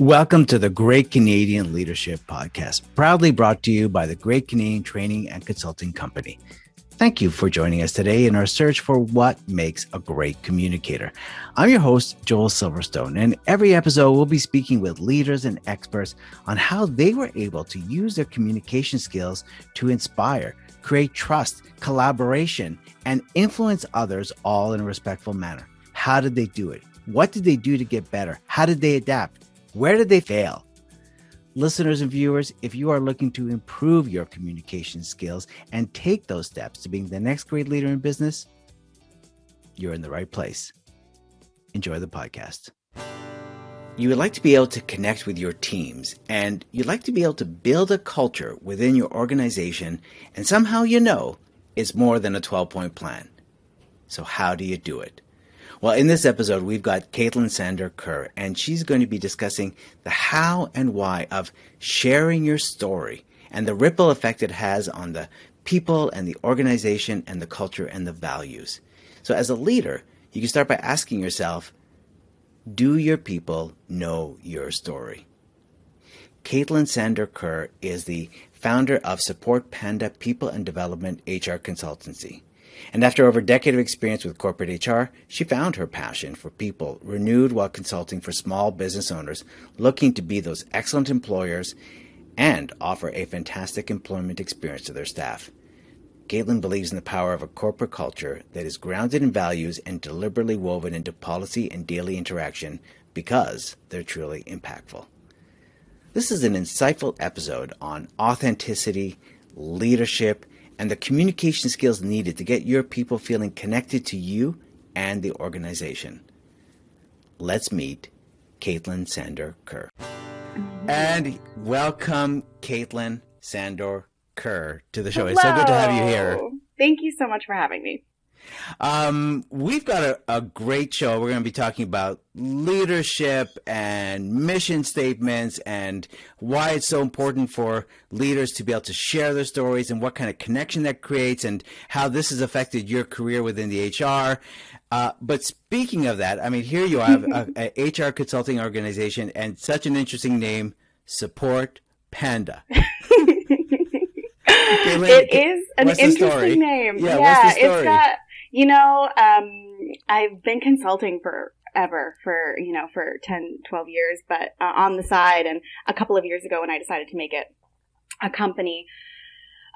Welcome to the Great Canadian Leadership Podcast, proudly brought to you by the Great Canadian Training and Consulting Company. Thank you for joining us today in our search for what makes a great communicator. I'm your host, Joel Silverstone, and every episode we'll be speaking with leaders and experts on how they were able to use their communication skills to inspire, create trust, collaboration, and influence others all in a respectful manner. How did they do it? What did they do to get better? How did they adapt? Where did they fail? Listeners and viewers, if you are looking to improve your communication skills and take those steps to being the next great leader in business, you're in the right place. Enjoy the podcast. You would like to be able to connect with your teams and you'd like to be able to build a culture within your organization, and somehow you know it's more than a 12 point plan. So, how do you do it? Well, in this episode, we've got Kaitlin Sandor-Kerr, and she's going to be discussing the how and why of sharing your story and the ripple effect it has on the people and the organization and the culture and the values. So, as a leader, you can start by asking yourself Do your people know your story? Kaitlin Sandor-Kerr is the founder of Support Panda People and Development HR Consultancy. And after over a decade of experience with corporate HR, she found her passion for people renewed while consulting for small business owners looking to be those excellent employers and offer a fantastic employment experience to their staff. Kaitlin believes in the power of a corporate culture that is grounded in values and deliberately woven into policy and daily interaction because they're truly impactful. This is an insightful episode on authenticity, leadership, and the communication skills needed to get your people feeling connected to you and the organization. Let's meet Kaitlin Sandor-Kerr. And welcome, Caitlin Sandor Kerr, to the show. Hello. It's so good to have you here. Thank you so much for having me. Um, we've got a, a great show. We're going to be talking about leadership and mission statements and why it's so important for leaders to be able to share their stories and what kind of connection that creates and how this has affected your career within the HR. Uh, but speaking of that, I mean, here you have a, a HR consulting organization and such an interesting name, Support Panda. it is an interesting name. Yeah, yeah it's got you know, um, I've been consulting forever, for, you know, for 10, 12 years, but uh, on the side. And a couple of years ago, when I decided to make it a company,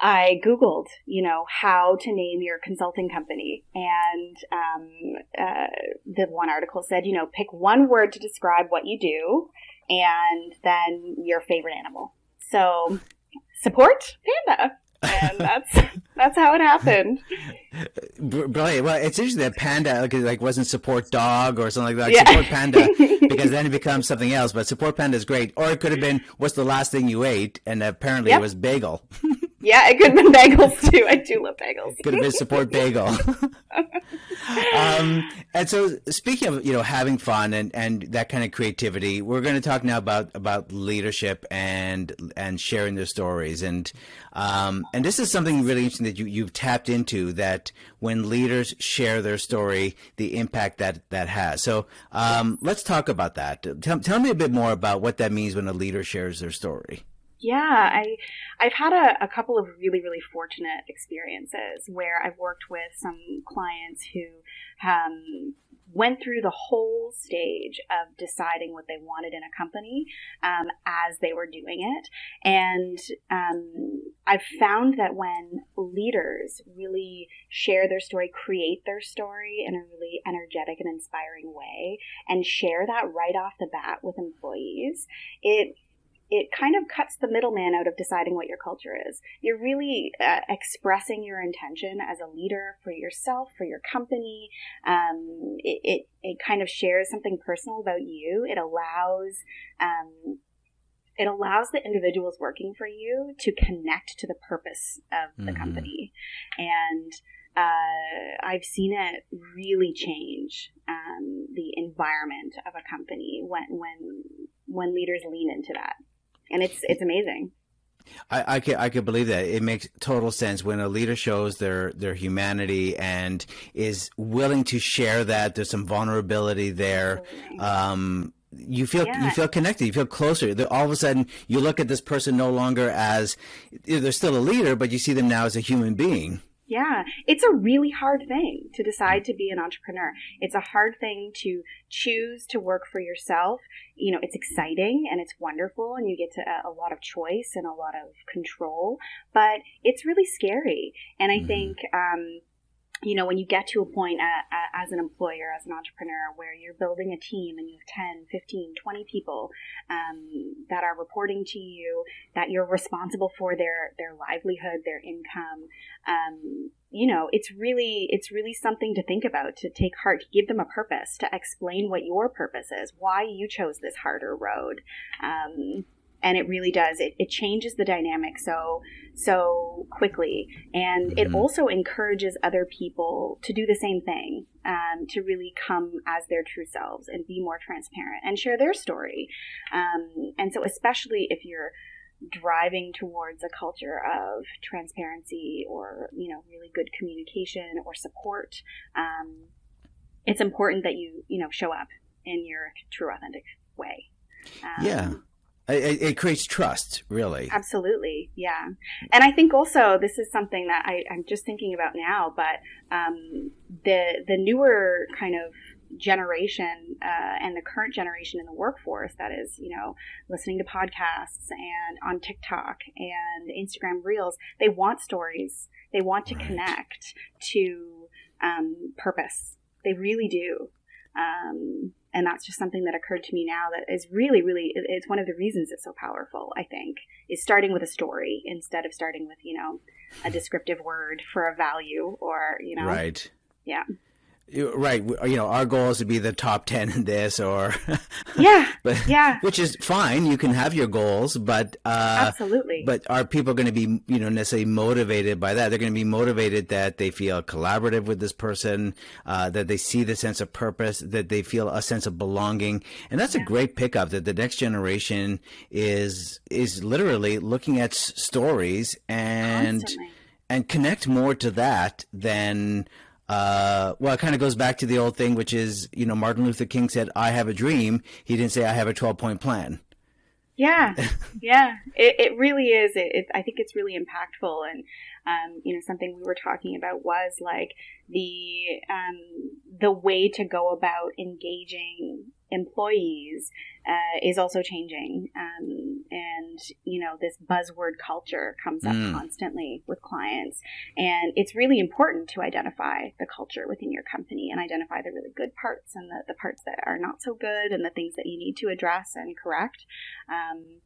I Googled, you know, how to name your consulting company. And um, uh, the one article said, you know, pick one word to describe what you do and then your favorite animal. So, support panda and that's that's how it happened. Brilliant. Well, it's interesting that panda like, like wasn't support dog or something like that. Yeah. Support panda because then it becomes something else. But support panda is great. Or it could have been what's the last thing you ate, and apparently yep. it was bagel. yeah, it could have been bagels too. I do love bagels. could have been support bagel. um, and so, speaking of you know having fun and, and that kind of creativity, we're going to talk now about about leadership and and sharing their stories and um, and this is something really interesting that you you've tapped into that when leaders share their story, the impact that that has. So um, let's talk about that. Tell, tell me a bit more about what that means when a leader shares their story. Yeah, I I've had a, a, couple of really really fortunate experiences where I've worked with some clients who um, went through the whole stage of deciding what they wanted in a company um, as they were doing it, and um, I've found that when leaders really share their story, create their story in a really energetic and inspiring way, and share that right off the bat with employees, it it kind of cuts the middleman out of deciding what your culture is. You're really uh, expressing your intention as a leader for yourself, for your company. Um, it, it, it, kind of shares something personal about you. It allows, um, it allows the individuals working for you to connect to the purpose of the mm-hmm. company. And, uh, I've seen it really change um, the environment of a company when when when leaders lean into that and it's it's amazing. I, I can I can believe that it makes total sense when a leader shows their their humanity and is willing to share that. There's some vulnerability there. Um, you feel yeah. you feel connected you feel closer all of a sudden you look at this person no longer as they're still a leader but you see them now as a human being yeah, it's a really hard thing to decide to be an entrepreneur. It's a hard thing to choose to work for yourself. You know, it's exciting and it's wonderful and you get to a, a lot of choice and a lot of control, but it's really scary. And I mm-hmm. think, um, you know, when you get to a point uh, uh, as an employer, as an entrepreneur, where you're building a team and you have 10, 15, 20 people um, that are reporting to you, that you're responsible for their, their livelihood, their income, um, you know, it's really, it's really something to think about, to take heart, to give them a purpose, to explain what your purpose is, why you chose this harder road. Um, and it really does it, it changes the dynamic so so quickly. And mm-hmm. it also encourages other people to do the same thing um, to really come as their true selves and be more transparent and share their story. Um, and so especially if you're driving towards a culture of transparency or you know really good communication or support um, it's important that you you know show up in your true authentic way. Yeah. um, it, it, creates trust, really. Absolutely, yeah. And I think also this is something that I, am just thinking about now, but um, the the newer kind of generation uh, and the current generation in the workforce that is, you know, listening to podcasts and on TikTok and Instagram Reels, they want stories. They want to right. connect to um, purpose. They really do. Um, and that's just something that occurred to me now that is really really it's one of the reasons it's so powerful i think is starting with a story instead of starting with you know a descriptive word for a value or you know. Right. Yeah Right, you know, our goal is to be the top ten in this, or yeah, but, yeah, which is fine. You can have your goals, but uh, absolutely. But are people going to be, you know, necessarily motivated by that? They're going to be motivated that they feel collaborative with this person, uh, that they see the sense of purpose, that they feel a sense of belonging, and that's yeah. a great pickup. That the next generation is is literally looking at stories and Constantly. and connect more to that than uh, well, it kind of goes back to the old thing, which is, you know, Martin Luther King said, I have a dream. He didn't say, I have a 12 point plan. Yeah. yeah. It, it really is. It, it, I think it's really impactful. And, um, you know, something we were talking about was like the, um, the way to go about engaging employees uh, is also changing. Um, and, you know, this buzzword culture comes up mm. constantly with clients. And it's really important to identify the culture within your company and identify the really good parts and the, the parts that are not so good and the things that you need to address and correct. Um,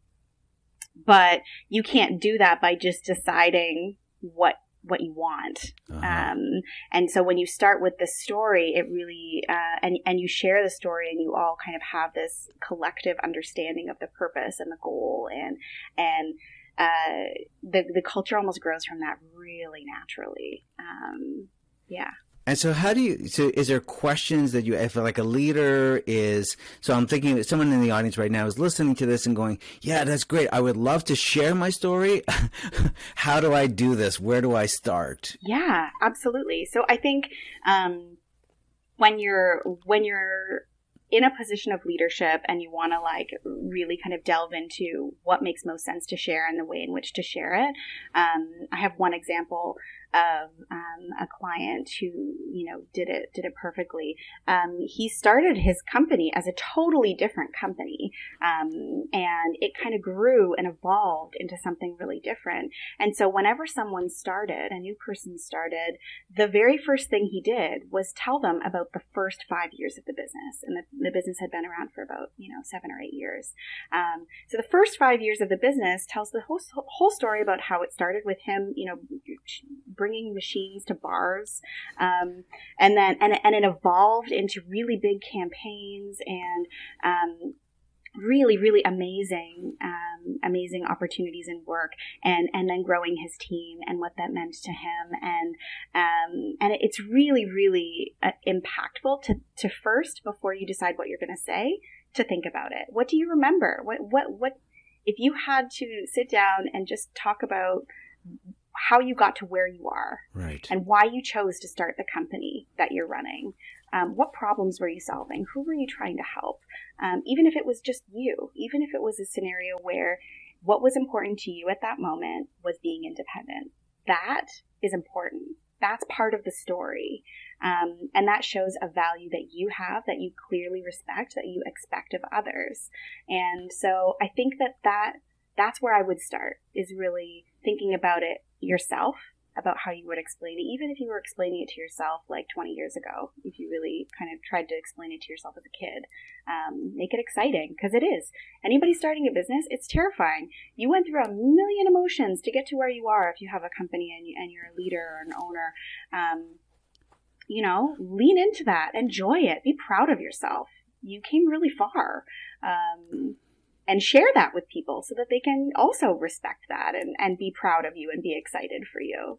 but you can't do that by just deciding what what you want. Uh-huh. Um, and so when you start with the story, it really, uh, and, and you share the story and you all kind of have this collective understanding of the purpose and the goal and, and, uh, the, the culture almost grows from that really naturally. Um, yeah. And so, how do you? So, is there questions that you, if like a leader is? So, I'm thinking that someone in the audience right now is listening to this and going, "Yeah, that's great. I would love to share my story. how do I do this? Where do I start?" Yeah, absolutely. So, I think um, when you're when you're in a position of leadership and you want to like really kind of delve into what makes most sense to share and the way in which to share it, um, I have one example of um, a client who you know did it did it perfectly. Um, he started his company as a totally different company, um, and it kind of grew and evolved into something really different. And so, whenever someone started, a new person started, the very first thing he did was tell them about the first five years of the business, and the, the business had been around for about you know seven or eight years. Um, so the first five years of the business tells the whole whole story about how it started with him, you know bringing machines to bars, um, and then and and it evolved into really big campaigns and. Um, really really amazing um, amazing opportunities in work and and then growing his team and what that meant to him and um, and it's really really uh, impactful to to first before you decide what you're going to say to think about it what do you remember what what what if you had to sit down and just talk about how you got to where you are, right, and why you chose to start the company that you're running. Um, what problems were you solving? Who were you trying to help? Um, even if it was just you, even if it was a scenario where what was important to you at that moment was being independent. That is important. That's part of the story. Um, and that shows a value that you have, that you clearly respect, that you expect of others. And so I think that, that that's where I would start is really thinking about it yourself about how you would explain it, even if you were explaining it to yourself like 20 years ago, if you really kind of tried to explain it to yourself as a kid. Um, make it exciting because it is. Anybody starting a business, it's terrifying. You went through a million emotions to get to where you are if you have a company and, you, and you're a leader or an owner. Um, you know, lean into that, enjoy it, be proud of yourself. You came really far. Um, and share that with people so that they can also respect that and, and be proud of you and be excited for you.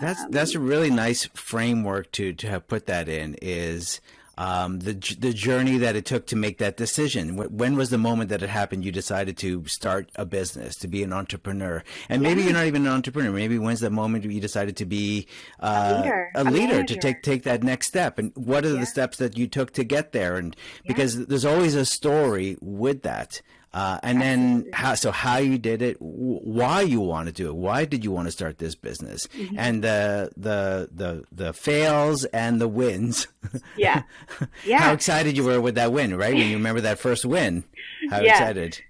That's um, that's a really nice framework to to have put that in is um, the the journey that it took to make that decision. When was the moment that it happened? You decided to start a business, to be an entrepreneur, and maybe yeah. you're not even an entrepreneur. Maybe when's the moment you decided to be uh, a leader, a leader to take take that next step? And what are yeah. the steps that you took to get there? And because yeah. there's always a story with that. Uh, and then how, so how you did it, why you want to do it, why did you want to start this business, mm-hmm. and the the the the fails and the wins. Yeah, yeah. how excited you were with that win, right? When you remember that first win, how yeah. excited.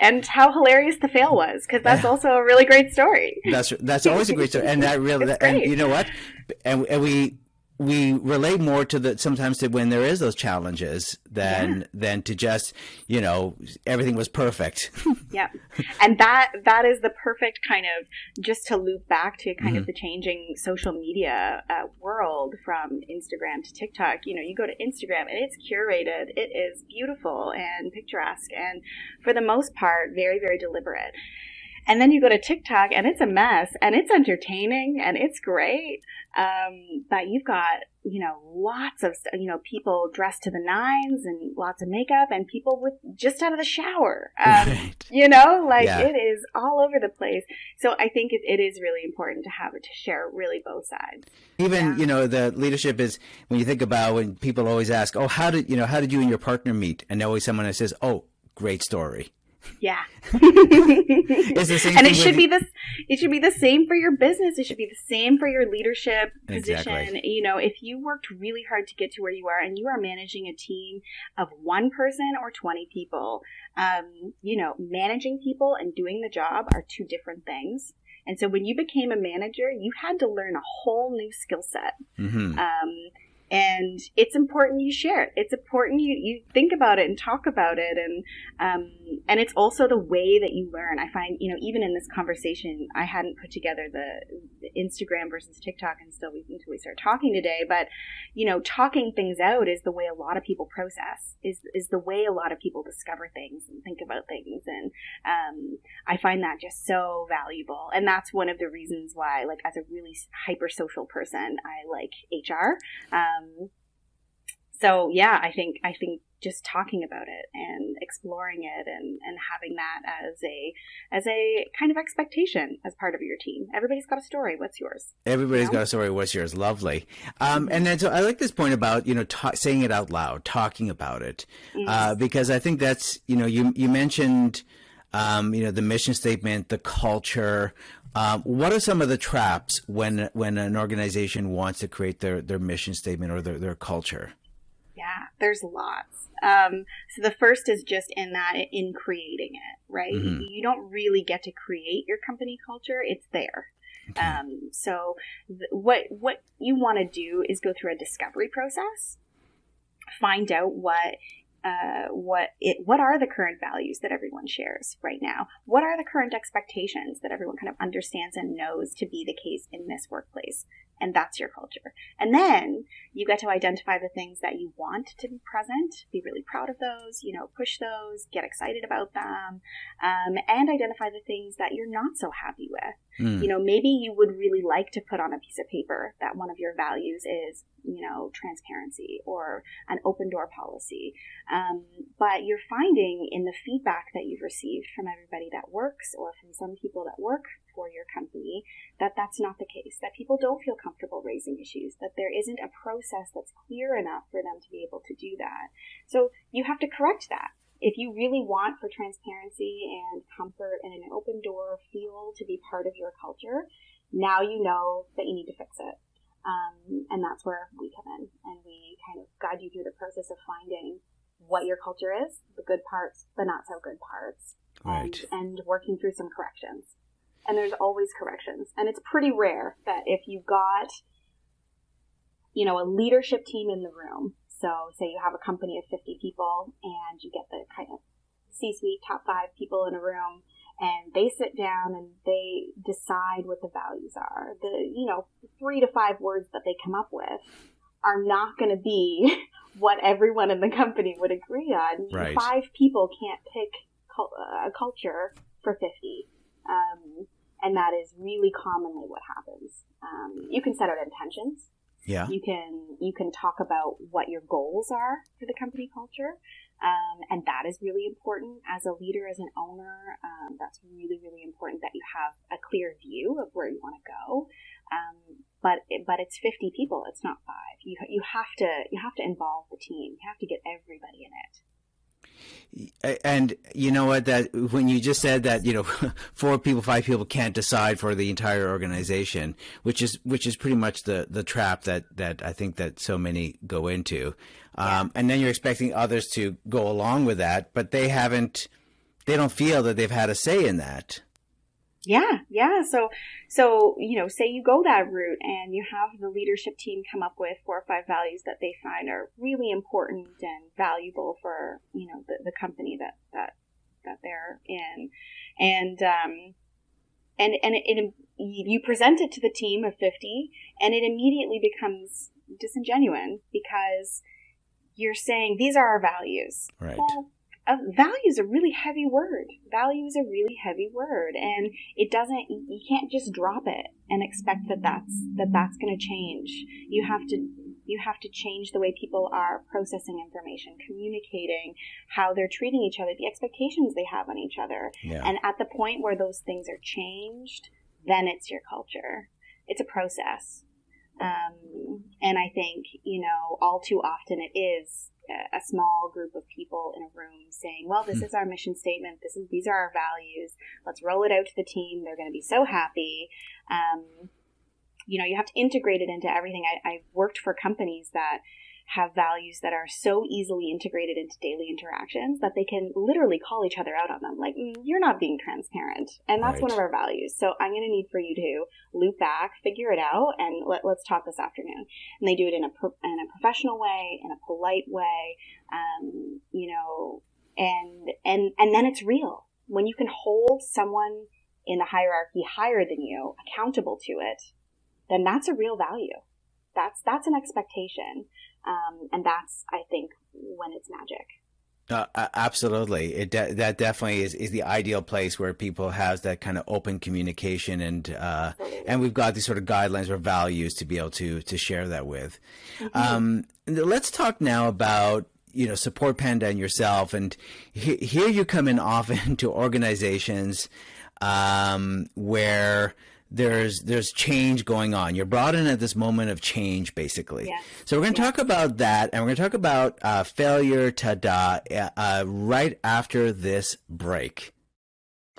And how hilarious the fail was, because that's also a really great story. That's that's always a great story, and that really, and you know what, and, and we we relate more to the sometimes to when there is those challenges than yeah. than to just you know everything was perfect yeah and that that is the perfect kind of just to loop back to kind mm-hmm. of the changing social media uh, world from instagram to tiktok you know you go to instagram and it's curated it is beautiful and picturesque and for the most part very very deliberate and then you go to TikTok and it's a mess and it's entertaining and it's great. Um, but you've got, you know, lots of, you know, people dressed to the nines and lots of makeup and people with just out of the shower. Um, right. You know, like yeah. it is all over the place. So I think it, it is really important to have it to share really both sides. Even, yeah. you know, the leadership is when you think about when people always ask, oh, how did, you know, how did you and your partner meet? And always someone that says, oh, great story. Yeah. and it should be this it should be the same for your business. It should be the same for your leadership position. Exactly. You know, if you worked really hard to get to where you are and you are managing a team of one person or 20 people, um, you know, managing people and doing the job are two different things. And so when you became a manager, you had to learn a whole new skill set. Mm-hmm. Um, and it's important you share it. It's important you, you think about it and talk about it, and um, and it's also the way that you learn. I find you know even in this conversation, I hadn't put together the, the Instagram versus TikTok until we until we start talking today. But you know, talking things out is the way a lot of people process. is is the way a lot of people discover things and think about things, and um, I find that just so valuable. And that's one of the reasons why, like, as a really hyper social person, I like HR. Um, um, so yeah, I think I think just talking about it and exploring it and, and having that as a as a kind of expectation as part of your team. Everybody's got a story. What's yours? Everybody's you know? got a story. What's yours? Lovely. Um, and then so I like this point about you know ta- saying it out loud, talking about it, mm-hmm. uh, because I think that's you know you you mentioned. Um, you know the mission statement, the culture, um, what are some of the traps when when an organization wants to create their, their mission statement or their, their culture? Yeah, there's lots. Um, so the first is just in that in creating it, right? Mm-hmm. You don't really get to create your company culture; it's there. Okay. Um, so th- what what you want to do is go through a discovery process, find out what uh, what it what are the current values that everyone shares right now? What are the current expectations that everyone kind of understands and knows to be the case in this workplace? And that's your culture. And then You get to identify the things that you want to be present, be really proud of those, you know, push those, get excited about them, um, and identify the things that you're not so happy with. Mm. You know, maybe you would really like to put on a piece of paper that one of your values is, you know, transparency or an open door policy. Um, but you're finding in the feedback that you've received from everybody that works or from some people that work for your company that that's not the case, that people don't feel comfortable raising issues, that there isn't a process that's clear enough for them to be able to do that. So you have to correct that if you really want for transparency and comfort and an open door feel to be part of your culture, now you know that you need to fix it. Um, and that's where we come in and we kind of guide you through the process of finding what your culture is, the good parts, the not so good parts, right. and, and working through some corrections. And there's always corrections. And it's pretty rare that if you've got, you know, a leadership team in the room so, say you have a company of 50 people and you get the kind of C suite top five people in a room and they sit down and they decide what the values are. The, you know, three to five words that they come up with are not going to be what everyone in the company would agree on. Right. Five people can't pick a culture for 50. Um, and that is really commonly what happens. Um, you can set out intentions yeah. You can you can talk about what your goals are for the company culture, um, and that is really important as a leader, as an owner. Um, that's really really important that you have a clear view of where you want to go. Um, but but it's fifty people. It's not five. You you have to you have to involve the team. You have to get everybody in it and you know what? That when you just said that you know four people five people can't decide for the entire organization which is which is pretty much the the trap that that i think that so many go into. Yeah. um, and then you're expecting others to go along with that but they haven't they don't feel that they've had a say in that yeah, yeah. So, so you know, say you go that route and you have the leadership team come up with four or five values that they find are really important and valuable for you know the, the company that that that they're in, and um, and and it, it you present it to the team of fifty, and it immediately becomes disingenuous because you're saying these are our values. Right. Well, uh, value is a really heavy word. Value is a really heavy word, and it doesn't. You can't just drop it and expect that that's that that's going to change. You have to you have to change the way people are processing information, communicating, how they're treating each other, the expectations they have on each other. Yeah. And at the point where those things are changed, then it's your culture. It's a process. Um, and I think, you know, all too often it is a small group of people in a room saying, "Well, this hmm. is our mission statement. This is these are our values. Let's roll it out to the team. They're going to be so happy." Um, you know, you have to integrate it into everything. I, I've worked for companies that have values that are so easily integrated into daily interactions that they can literally call each other out on them. Like, mm, you're not being transparent. And that's right. one of our values. So I'm going to need for you to loop back, figure it out, and let, us talk this afternoon. And they do it in a, pro, in a professional way, in a polite way, um, you know, and, and, and then it's real. When you can hold someone in the hierarchy higher than you accountable to it, then that's a real value. That's, that's an expectation. Um, and that's, I think, when it's magic. Uh, absolutely, it de- that definitely is, is the ideal place where people have that kind of open communication and uh, and we've got these sort of guidelines or values to be able to to share that with. Mm-hmm. Um, let's talk now about you know support panda and yourself and he- here you come in often to organizations um, where there's there's change going on. You're brought in at this moment of change, basically. Yeah. So we're going to yeah. talk about that, and we're going to talk about uh, failure to da uh, uh, right after this break.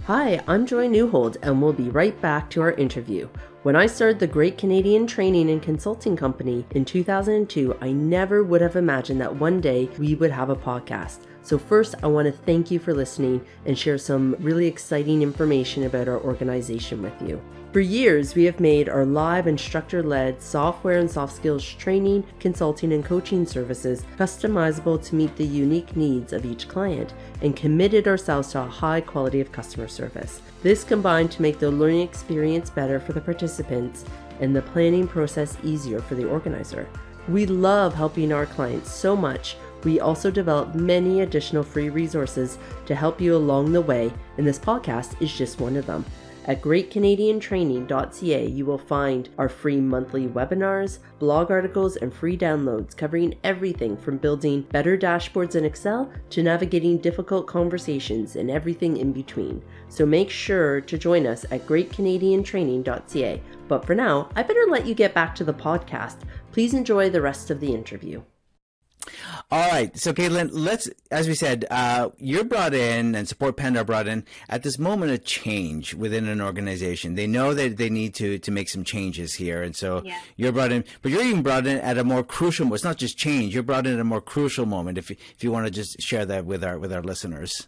Hi, I'm Joy Newhold, and we'll be right back to our interview. When I started the Great Canadian Training and Consulting Company in 2002, I never would have imagined that one day we would have a podcast. So, first, I want to thank you for listening and share some really exciting information about our organization with you. For years, we have made our live instructor led software and soft skills training, consulting, and coaching services customizable to meet the unique needs of each client and committed ourselves to a high quality of customer service. This combined to make the learning experience better for the participants and the planning process easier for the organizer. We love helping our clients so much. We also develop many additional free resources to help you along the way, and this podcast is just one of them. At greatcanadiantraining.ca, you will find our free monthly webinars, blog articles, and free downloads covering everything from building better dashboards in Excel to navigating difficult conversations and everything in between. So make sure to join us at greatcanadiantraining.ca. But for now, I better let you get back to the podcast. Please enjoy the rest of the interview. All right. So, Kaitlin, let's, as we said, uh, you're brought in and Support Panda are brought in at this moment of change within an organization. They know that they need to, to make some changes here. And so yeah. you're brought in, but you're even brought in at a more crucial, it's not just change, you're brought in at a more crucial moment. If, if you want to just share that with our, with our listeners.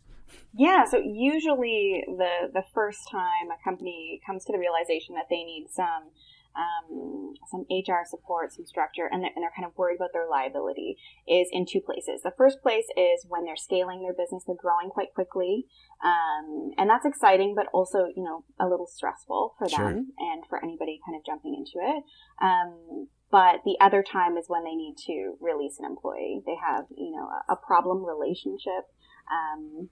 Yeah, so usually the the first time a company comes to the realization that they need some um, some HR support, some structure, and they're, and they're kind of worried about their liability is in two places. The first place is when they're scaling their business, they're growing quite quickly. Um, and that's exciting, but also, you know, a little stressful for sure. them and for anybody kind of jumping into it. Um, but the other time is when they need to release an employee. They have, you know, a, a problem relationship. Um,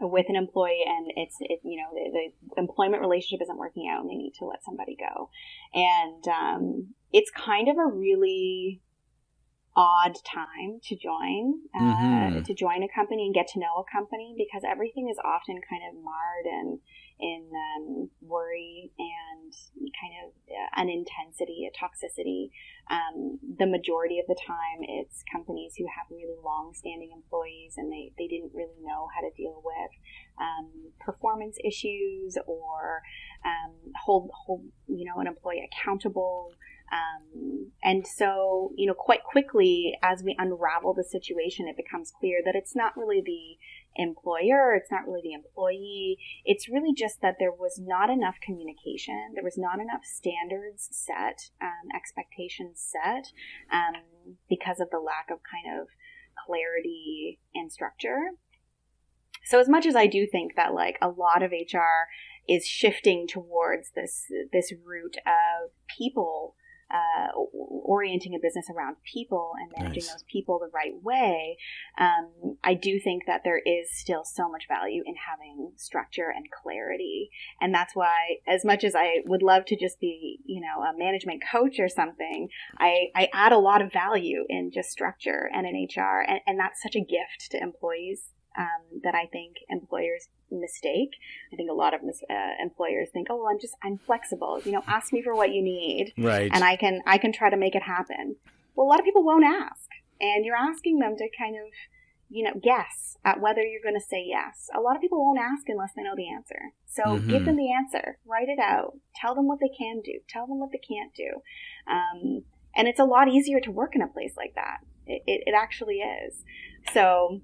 with an employee and it's it, you know the, the, employment relationship isn't working out and they need to let somebody go and um, it's kind of a really odd time to join uh, mm-hmm. to join a company and get to know a company because everything is often kind of marred and in um, worry and kind of uh, an intensity, a toxicity. Um, the majority of the time, it's companies who have really long-standing employees and they, they didn't really know how to deal with um, performance issues or um, hold hold you know an employee accountable. Um, and so, you know, quite quickly as we unravel the situation, it becomes clear that it's not really the employer, it's not really the employee. It's really just that there was not enough communication, there was not enough standards set, um, expectations set, um, because of the lack of kind of clarity and structure. So as much as I do think that like a lot of HR is shifting towards this this route of people uh, orienting a business around people and managing nice. those people the right way, um, I do think that there is still so much value in having structure and clarity. And that's why, as much as I would love to just be, you know, a management coach or something, I, I add a lot of value in just structure and in HR. And, and that's such a gift to employees um, that I think employers mistake. I think a lot of mis- uh, employers think, "Oh, well, I'm just I'm flexible. You know, ask me for what you need, right? And I can I can try to make it happen." Well, a lot of people won't ask, and you're asking them to kind of you know guess at whether you're going to say yes. A lot of people won't ask unless they know the answer. So mm-hmm. give them the answer, write it out, tell them what they can do, tell them what they can't do, um, and it's a lot easier to work in a place like that. It, it, it actually is. So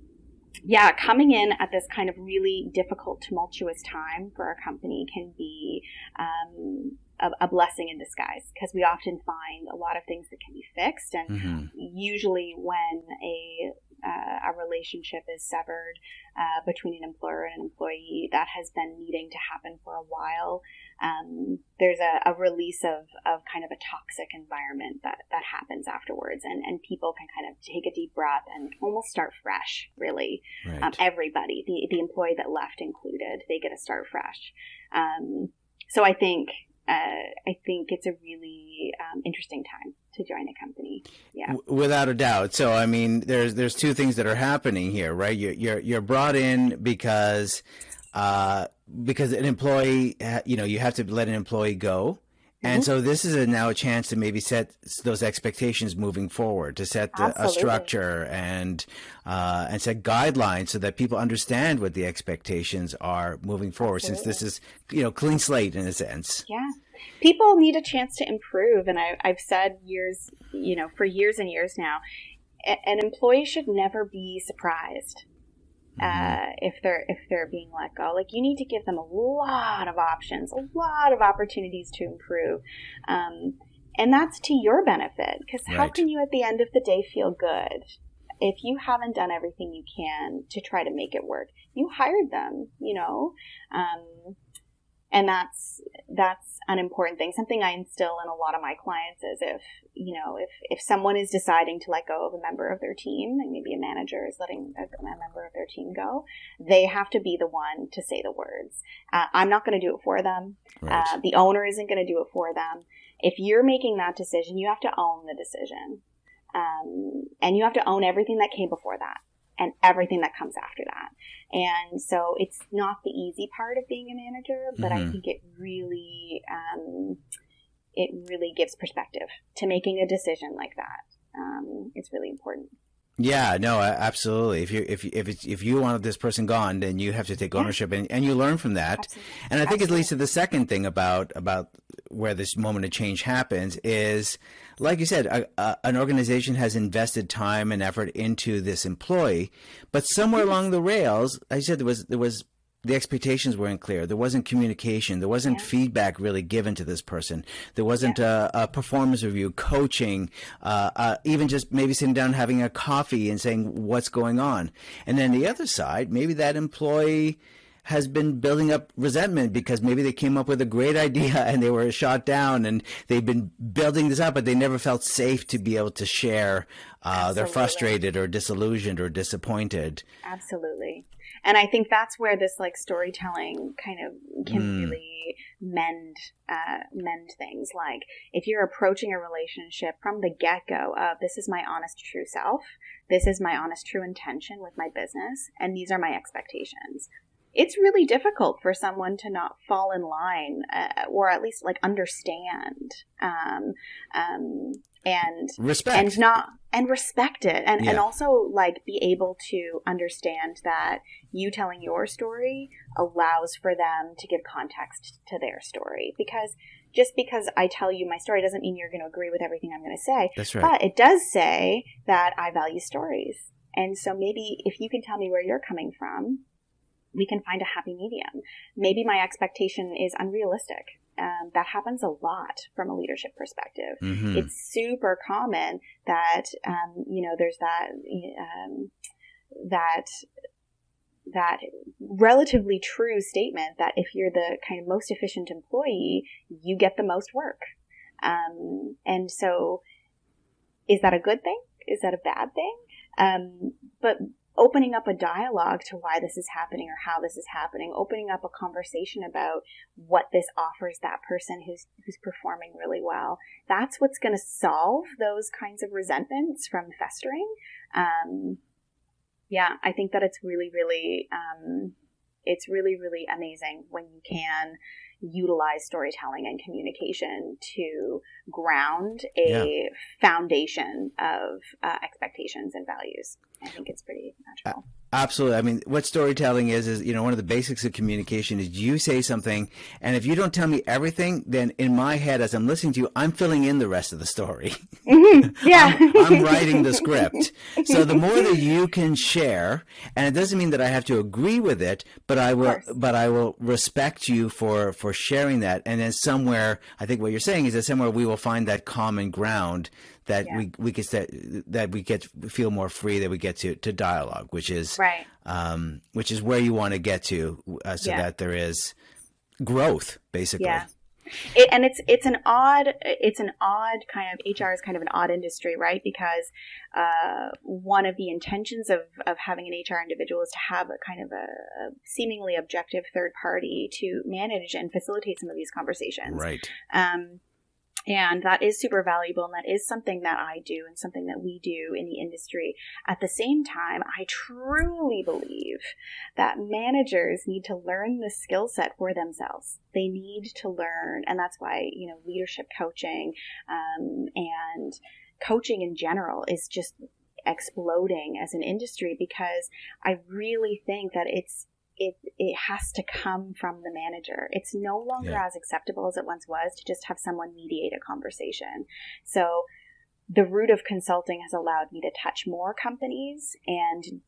yeah, coming in at this kind of really difficult, tumultuous time for our company can be um, a, a, blessing in disguise because we often find a lot of things that can be fixed. And mm-hmm. usually, when a uh, a relationship is severed uh, between an employer and an employee that has been needing to happen for a while. Um, there's a, a, release of, of kind of a toxic environment that, that happens afterwards, and, and people can kind of take a deep breath and almost start fresh, really. Right. Um, everybody, the, the employee that left included, they get to start fresh. Um, so I think uh, I think it's a really um, interesting time to join a company. Yeah, without a doubt. So I mean, there's there's two things that are happening here, right? You're you're, you're brought in because uh, because an employee, you know, you have to let an employee go. And mm-hmm. so this is a, now a chance to maybe set those expectations moving forward, to set the, a structure and uh, and set guidelines so that people understand what the expectations are moving forward. Absolutely. Since this is you know clean slate in a sense. Yeah, people need a chance to improve, and I, I've said years, you know, for years and years now, an employee should never be surprised uh, mm-hmm. if they're if they're being let go. Like you need to give them a lot of options, a lot of opportunities to improve, um, and that's to your benefit. Because right. how can you at the end of the day feel good if you haven't done everything you can to try to make it work? You hired them, you know. Um, and that's that's an important thing. Something i instill in a lot of my clients is if you know if if someone is deciding to let go of a member of their team and maybe a manager is letting a, a member of their team go they have to be the one to say the words. Uh, i'm not going to do it for them. Right. uh, the owner isn't going to do it for them. If you're making that decision you have to own the decision. Um, and you have to own everything that came before that and everything that comes after that. And so it's not the easy part of being a manager, but mm-hmm. I think it really, um, it really gives perspective to making a decision like that. Um, it's really important. Yeah, no, absolutely. If you if if if you want this person gone, then you have to take ownership, yeah. and, and you learn from that. Absolutely. And I think absolutely. it leads to the second thing about about where this moment of change happens is, like you said, a, a, an organization has invested time and effort into this employee, but somewhere along the rails, I said there was there was the expectations weren't clear. There wasn't communication. There wasn't yeah. feedback really given to this person. There wasn't yeah. a, a, performance review, coaching, uh, uh, even just maybe sitting down having a coffee and saying what's going on. And then the other side, maybe that employee has been building up resentment because maybe they came up with a great idea and they were shot down and they've been building this up, but they never felt safe to be able to share. Uh, they're frustrated or disillusioned or disappointed. Absolutely and I think that's where this like storytelling kind of can mm. really mend uh, mend things. Like if you're approaching a relationship from the get go of this is my honest true self, this is my honest true intention with my business, and these are my expectations. It's really difficult for someone to not fall in line, uh, or at least like understand um, um, and respect and not and respect it and, yeah. and also like be able to understand that you telling your story allows for them to give context to their story because just because I tell you my story doesn't mean you're going to agree with everything I'm going to say. That's right. But it does say that I value stories. And so maybe if you can tell me where you're coming from, we can find a happy medium. Maybe my expectation is unrealistic um, that happens a lot from a leadership perspective. Mm-hmm. It's super common that um, you know there's that um, that that relatively true statement that if you're the kind of most efficient employee, you get the most work. Um, and so, is that a good thing? Is that a bad thing? Um, but opening up a dialogue to why this is happening or how this is happening, opening up a conversation about what this offers that person who's who's performing really well. That's what's going to solve those kinds of resentments from festering. Um, yeah, I think that it's really, really, um, it's really, really amazing when you can utilize storytelling and communication to ground a yeah. foundation of uh, expectations and values. I think it's pretty natural. Absolutely. I mean, what storytelling is, is, you know, one of the basics of communication is you say something, and if you don't tell me everything, then in my head, as I'm listening to you, I'm filling in the rest of the story. Mm-hmm. Yeah. I'm, I'm, writing the script. So the more that you can share, and it doesn't mean that I have to agree with it, but I will, but I will respect you for, for sharing that. And then somewhere, I think what you're saying is that somewhere we will find that common ground that yeah. we we get that that we get feel more free that we get to to dialogue, which is right, um, which is where you want to get to, uh, so yeah. that there is growth, basically. Yeah. It, and it's it's an odd it's an odd kind of HR is kind of an odd industry, right? Because uh, one of the intentions of, of having an HR individual is to have a kind of a, a, seemingly objective third party to manage and facilitate some of these conversations. Right. Um, and that is super valuable. And that is something that I do and something that we do in the industry. At the same time, I truly believe that managers need to learn the skill set for themselves. They need to learn. And that's why, you know, leadership coaching um, and coaching in general is just exploding as an industry because I really think that it's it it has to come from the manager. It's no longer yeah. as acceptable as it once was to just have someone mediate a conversation. So the route of consulting has allowed me to touch more companies and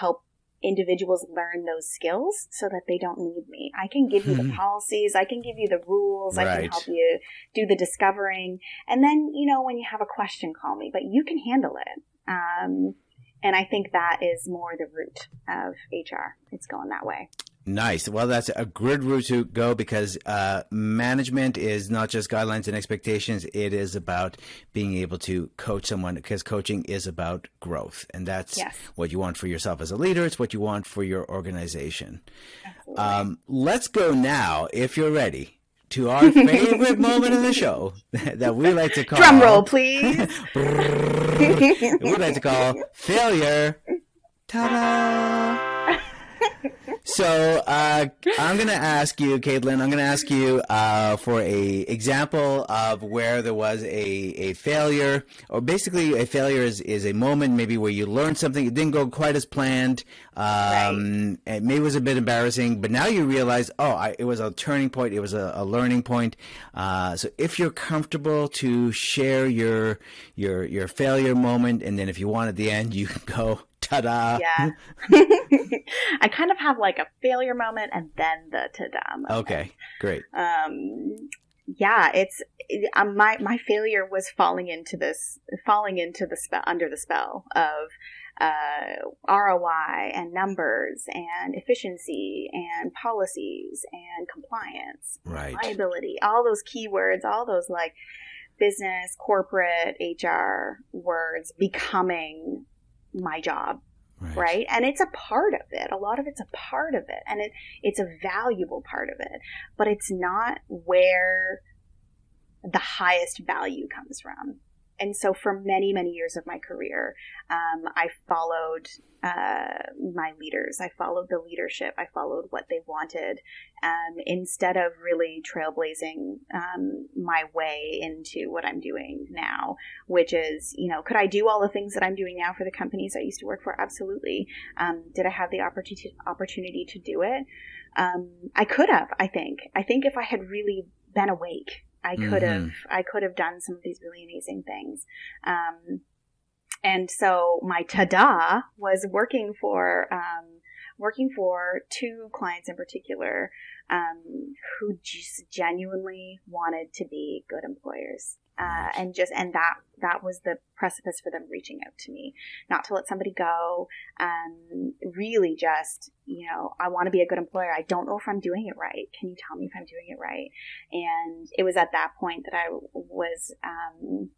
help individuals learn those skills so that they don't need me. I can give you the hmm. policies, I can give you the rules, right. I can help you do the discovering. And then, you know, when you have a question, call me, but you can handle it. Um, and I think that is more the root of HR. It's going that way. Nice. Well, that's a good route to go because uh, management is not just guidelines and expectations. It is about being able to coach someone because coaching is about growth. And that's Yes. what you want for yourself as a leader. It's what you want for your organization. Um, let's go now, if you're ready, to our favorite moment of the show that we like to call Drum roll, please. we like to call failure. Ta-da! So uh, I'm going to ask you, Kaitlin. I'm going to ask you uh, for a example of where there was a, a failure, or basically a failure is, is a moment maybe where you learned something, it didn't go quite as planned, um, and maybe was a bit embarrassing, but now you realize, oh, I, it was a turning point, it was a, a learning point. Uh, so if you're comfortable to share your your your failure moment, and then if you want at the end, you can go ta-da. yeah. I kind of have like a failure moment and then the ta-da moment. Okay, great. um yeah it's it, um, my my failure was falling into this falling into the spell under the spell of uh, ROI and numbers and efficiency and policies and compliance, Right. liability, all those keywords, all those like business, corporate, HR words becoming my job right. and it's a part of it. A lot of it's a part of it and it it's a valuable part of it but it's not where the highest value comes from and so for many many years of my career um, i followed uh, my leaders i followed the leadership i followed what they wanted um, instead of really trailblazing um, my way into what i'm doing now which is, you know, could I do all the things that I'm doing now for the companies I used to work for? Absolutely. Um, did I have the opportunity opportunity to do it? Um, I could have. I think. I think if I had really been awake, I could have. I could have done some of these really amazing things. Um, and so my tada was working for um, working for two clients in particular um, who just genuinely wanted to be good employers uh, and just and that that was the precipice for them reaching out to me. Not to let somebody go um, really just you know i want to be a good employer. I don't know if i'm doing it right. Can you tell me if i'm doing it right? And it was at that point that i was um,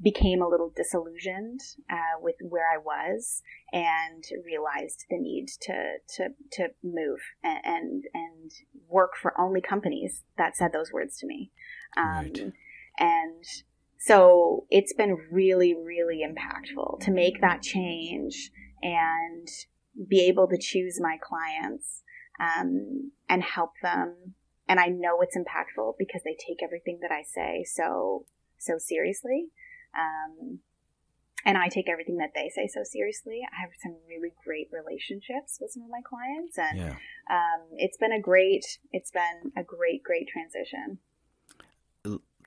became a little disillusioned uh, with where I was and realized the need to to, to move and, and and work for only companies that said those words to me. Um, Right. And so it's been really, really impactful to make that change and be able to choose my clients um, and help them. And I know it's impactful because they take everything that I say so so seriously. Um, and I take everything that they say so seriously. I have some really great relationships with some of my clients, and Yeah. um, it's been a great, it's been a great, great transition.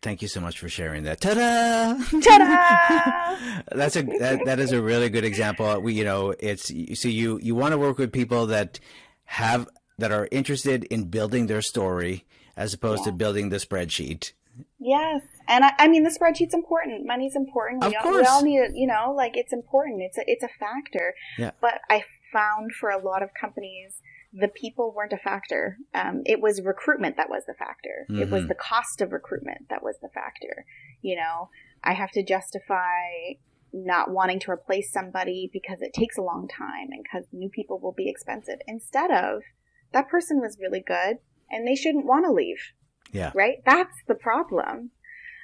Thank you so much for sharing that. Ta-da! Ta-da! That's a that, that is a really good example. We you know it's so you you want to work with people that have that are interested in building their story as opposed to building the spreadsheet. Yes, and I, I mean the spreadsheet's important. Money's important. We Of all, we all need it. You know, like it's important. It's a it's a factor. Yeah. But I found for a lot of companies, the people weren't a factor. Um, it was recruitment that was the factor. It was Mhm. the cost of recruitment that was the factor. You know, I have to justify not wanting to replace somebody because it takes a long time and because new people will be expensive. Instead of that person was really good and they shouldn't want to leave Yeah. right? That's the problem.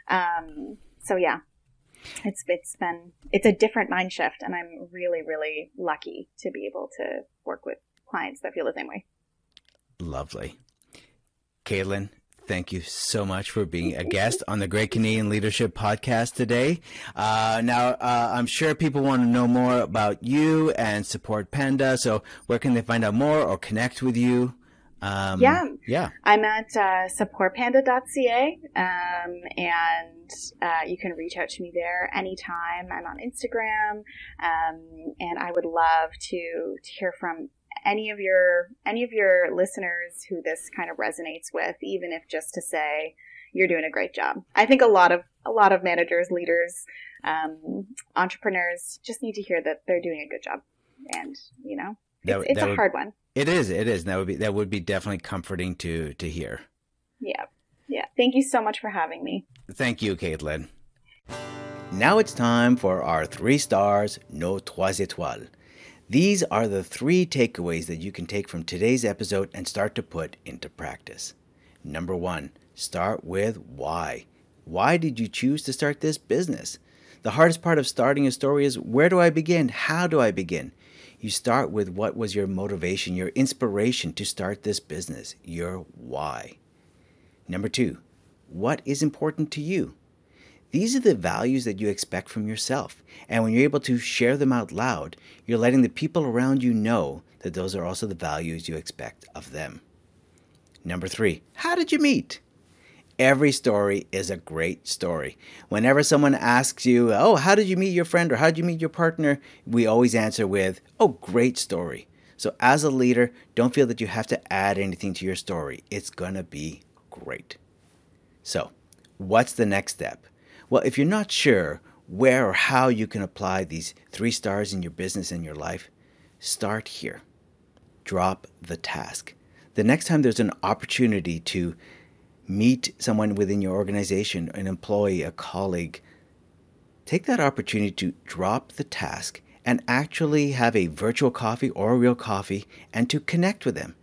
Um, so yeah, it's it's been it's a different mind shift, and I'm really really lucky to be able to work with clients that feel the same way. Lovely. Kaitlin, thank you so much for being a guest on the Great Canadian Leadership Podcast today. Uh, now, uh, I'm sure people want to know more about you and support Panda. So, where can they find out more or connect with you? Um, Yeah. Yeah. I'm at uh, supportpanda.ca, um, and uh, you can reach out to me there anytime. I'm on Instagram, um, and I would love to, to hear from any of your any of your listeners who this kind of resonates with, even if just to say you're doing a great job. I think a lot of a lot of managers, leaders, um, entrepreneurs just need to hear that they're doing a good job, and you know, That- it's, it's that a would- hard one. It is. It is. That would be that would be definitely comforting to to hear. Yeah. Yeah. Thank you so much for having me. Thank you, Kaitlin. Now it's time for our three stars, nos trois étoiles. These are the three takeaways that you can take from today's episode and start to put into practice. Number one, start with why. Why did you choose to start this business? The hardest part of starting a story is where do I begin? How do I begin? You start with what was your motivation, your inspiration to start this business, your why. Number two, what is important to you? These are the values that you expect from yourself. And when you're able to share them out loud, you're letting the people around you know that those are also the values you expect of them. Number three, how did you meet? Every story is a great story. Whenever someone asks you, Oh, how did you meet your friend or how did you meet your partner? We always answer with, Oh, great story. So, as a leader, don't feel that you have to add anything to your story. It's going to be great. So, what's the next step? Well, if you're not sure where or how you can apply these three stars in your business and your life, start here. Drop the task. The next time there's an opportunity to meet someone within your organization, an employee, a colleague, take that opportunity to drop the task and actually have a virtual coffee or a real coffee and to connect with them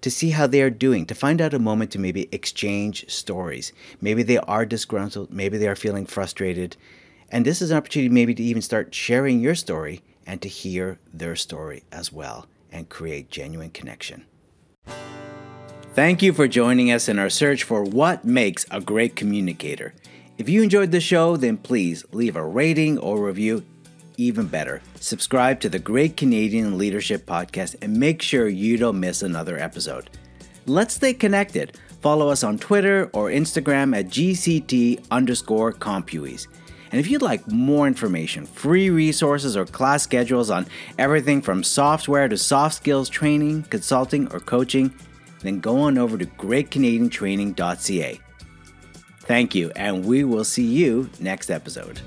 to see how they are doing, to find out a moment to maybe exchange stories. Maybe they are disgruntled, maybe they are feeling frustrated. And this is an opportunity maybe to even start sharing your story and to hear their story as well and create genuine connection. Thank you for joining us in our search for what makes a great communicator. If you enjoyed the show, then please leave a rating or review even better, subscribe to the Great Canadian Leadership Podcast and make sure you don't miss another episode. Let's stay connected. Follow us on Twitter or Instagram at GCT underscore Compues. And if you'd like more information, free resources, or class schedules on everything from software to soft skills training, consulting, or coaching, then go on over to greatcanadiantraining.ca. Thank you, and we will see you next episode.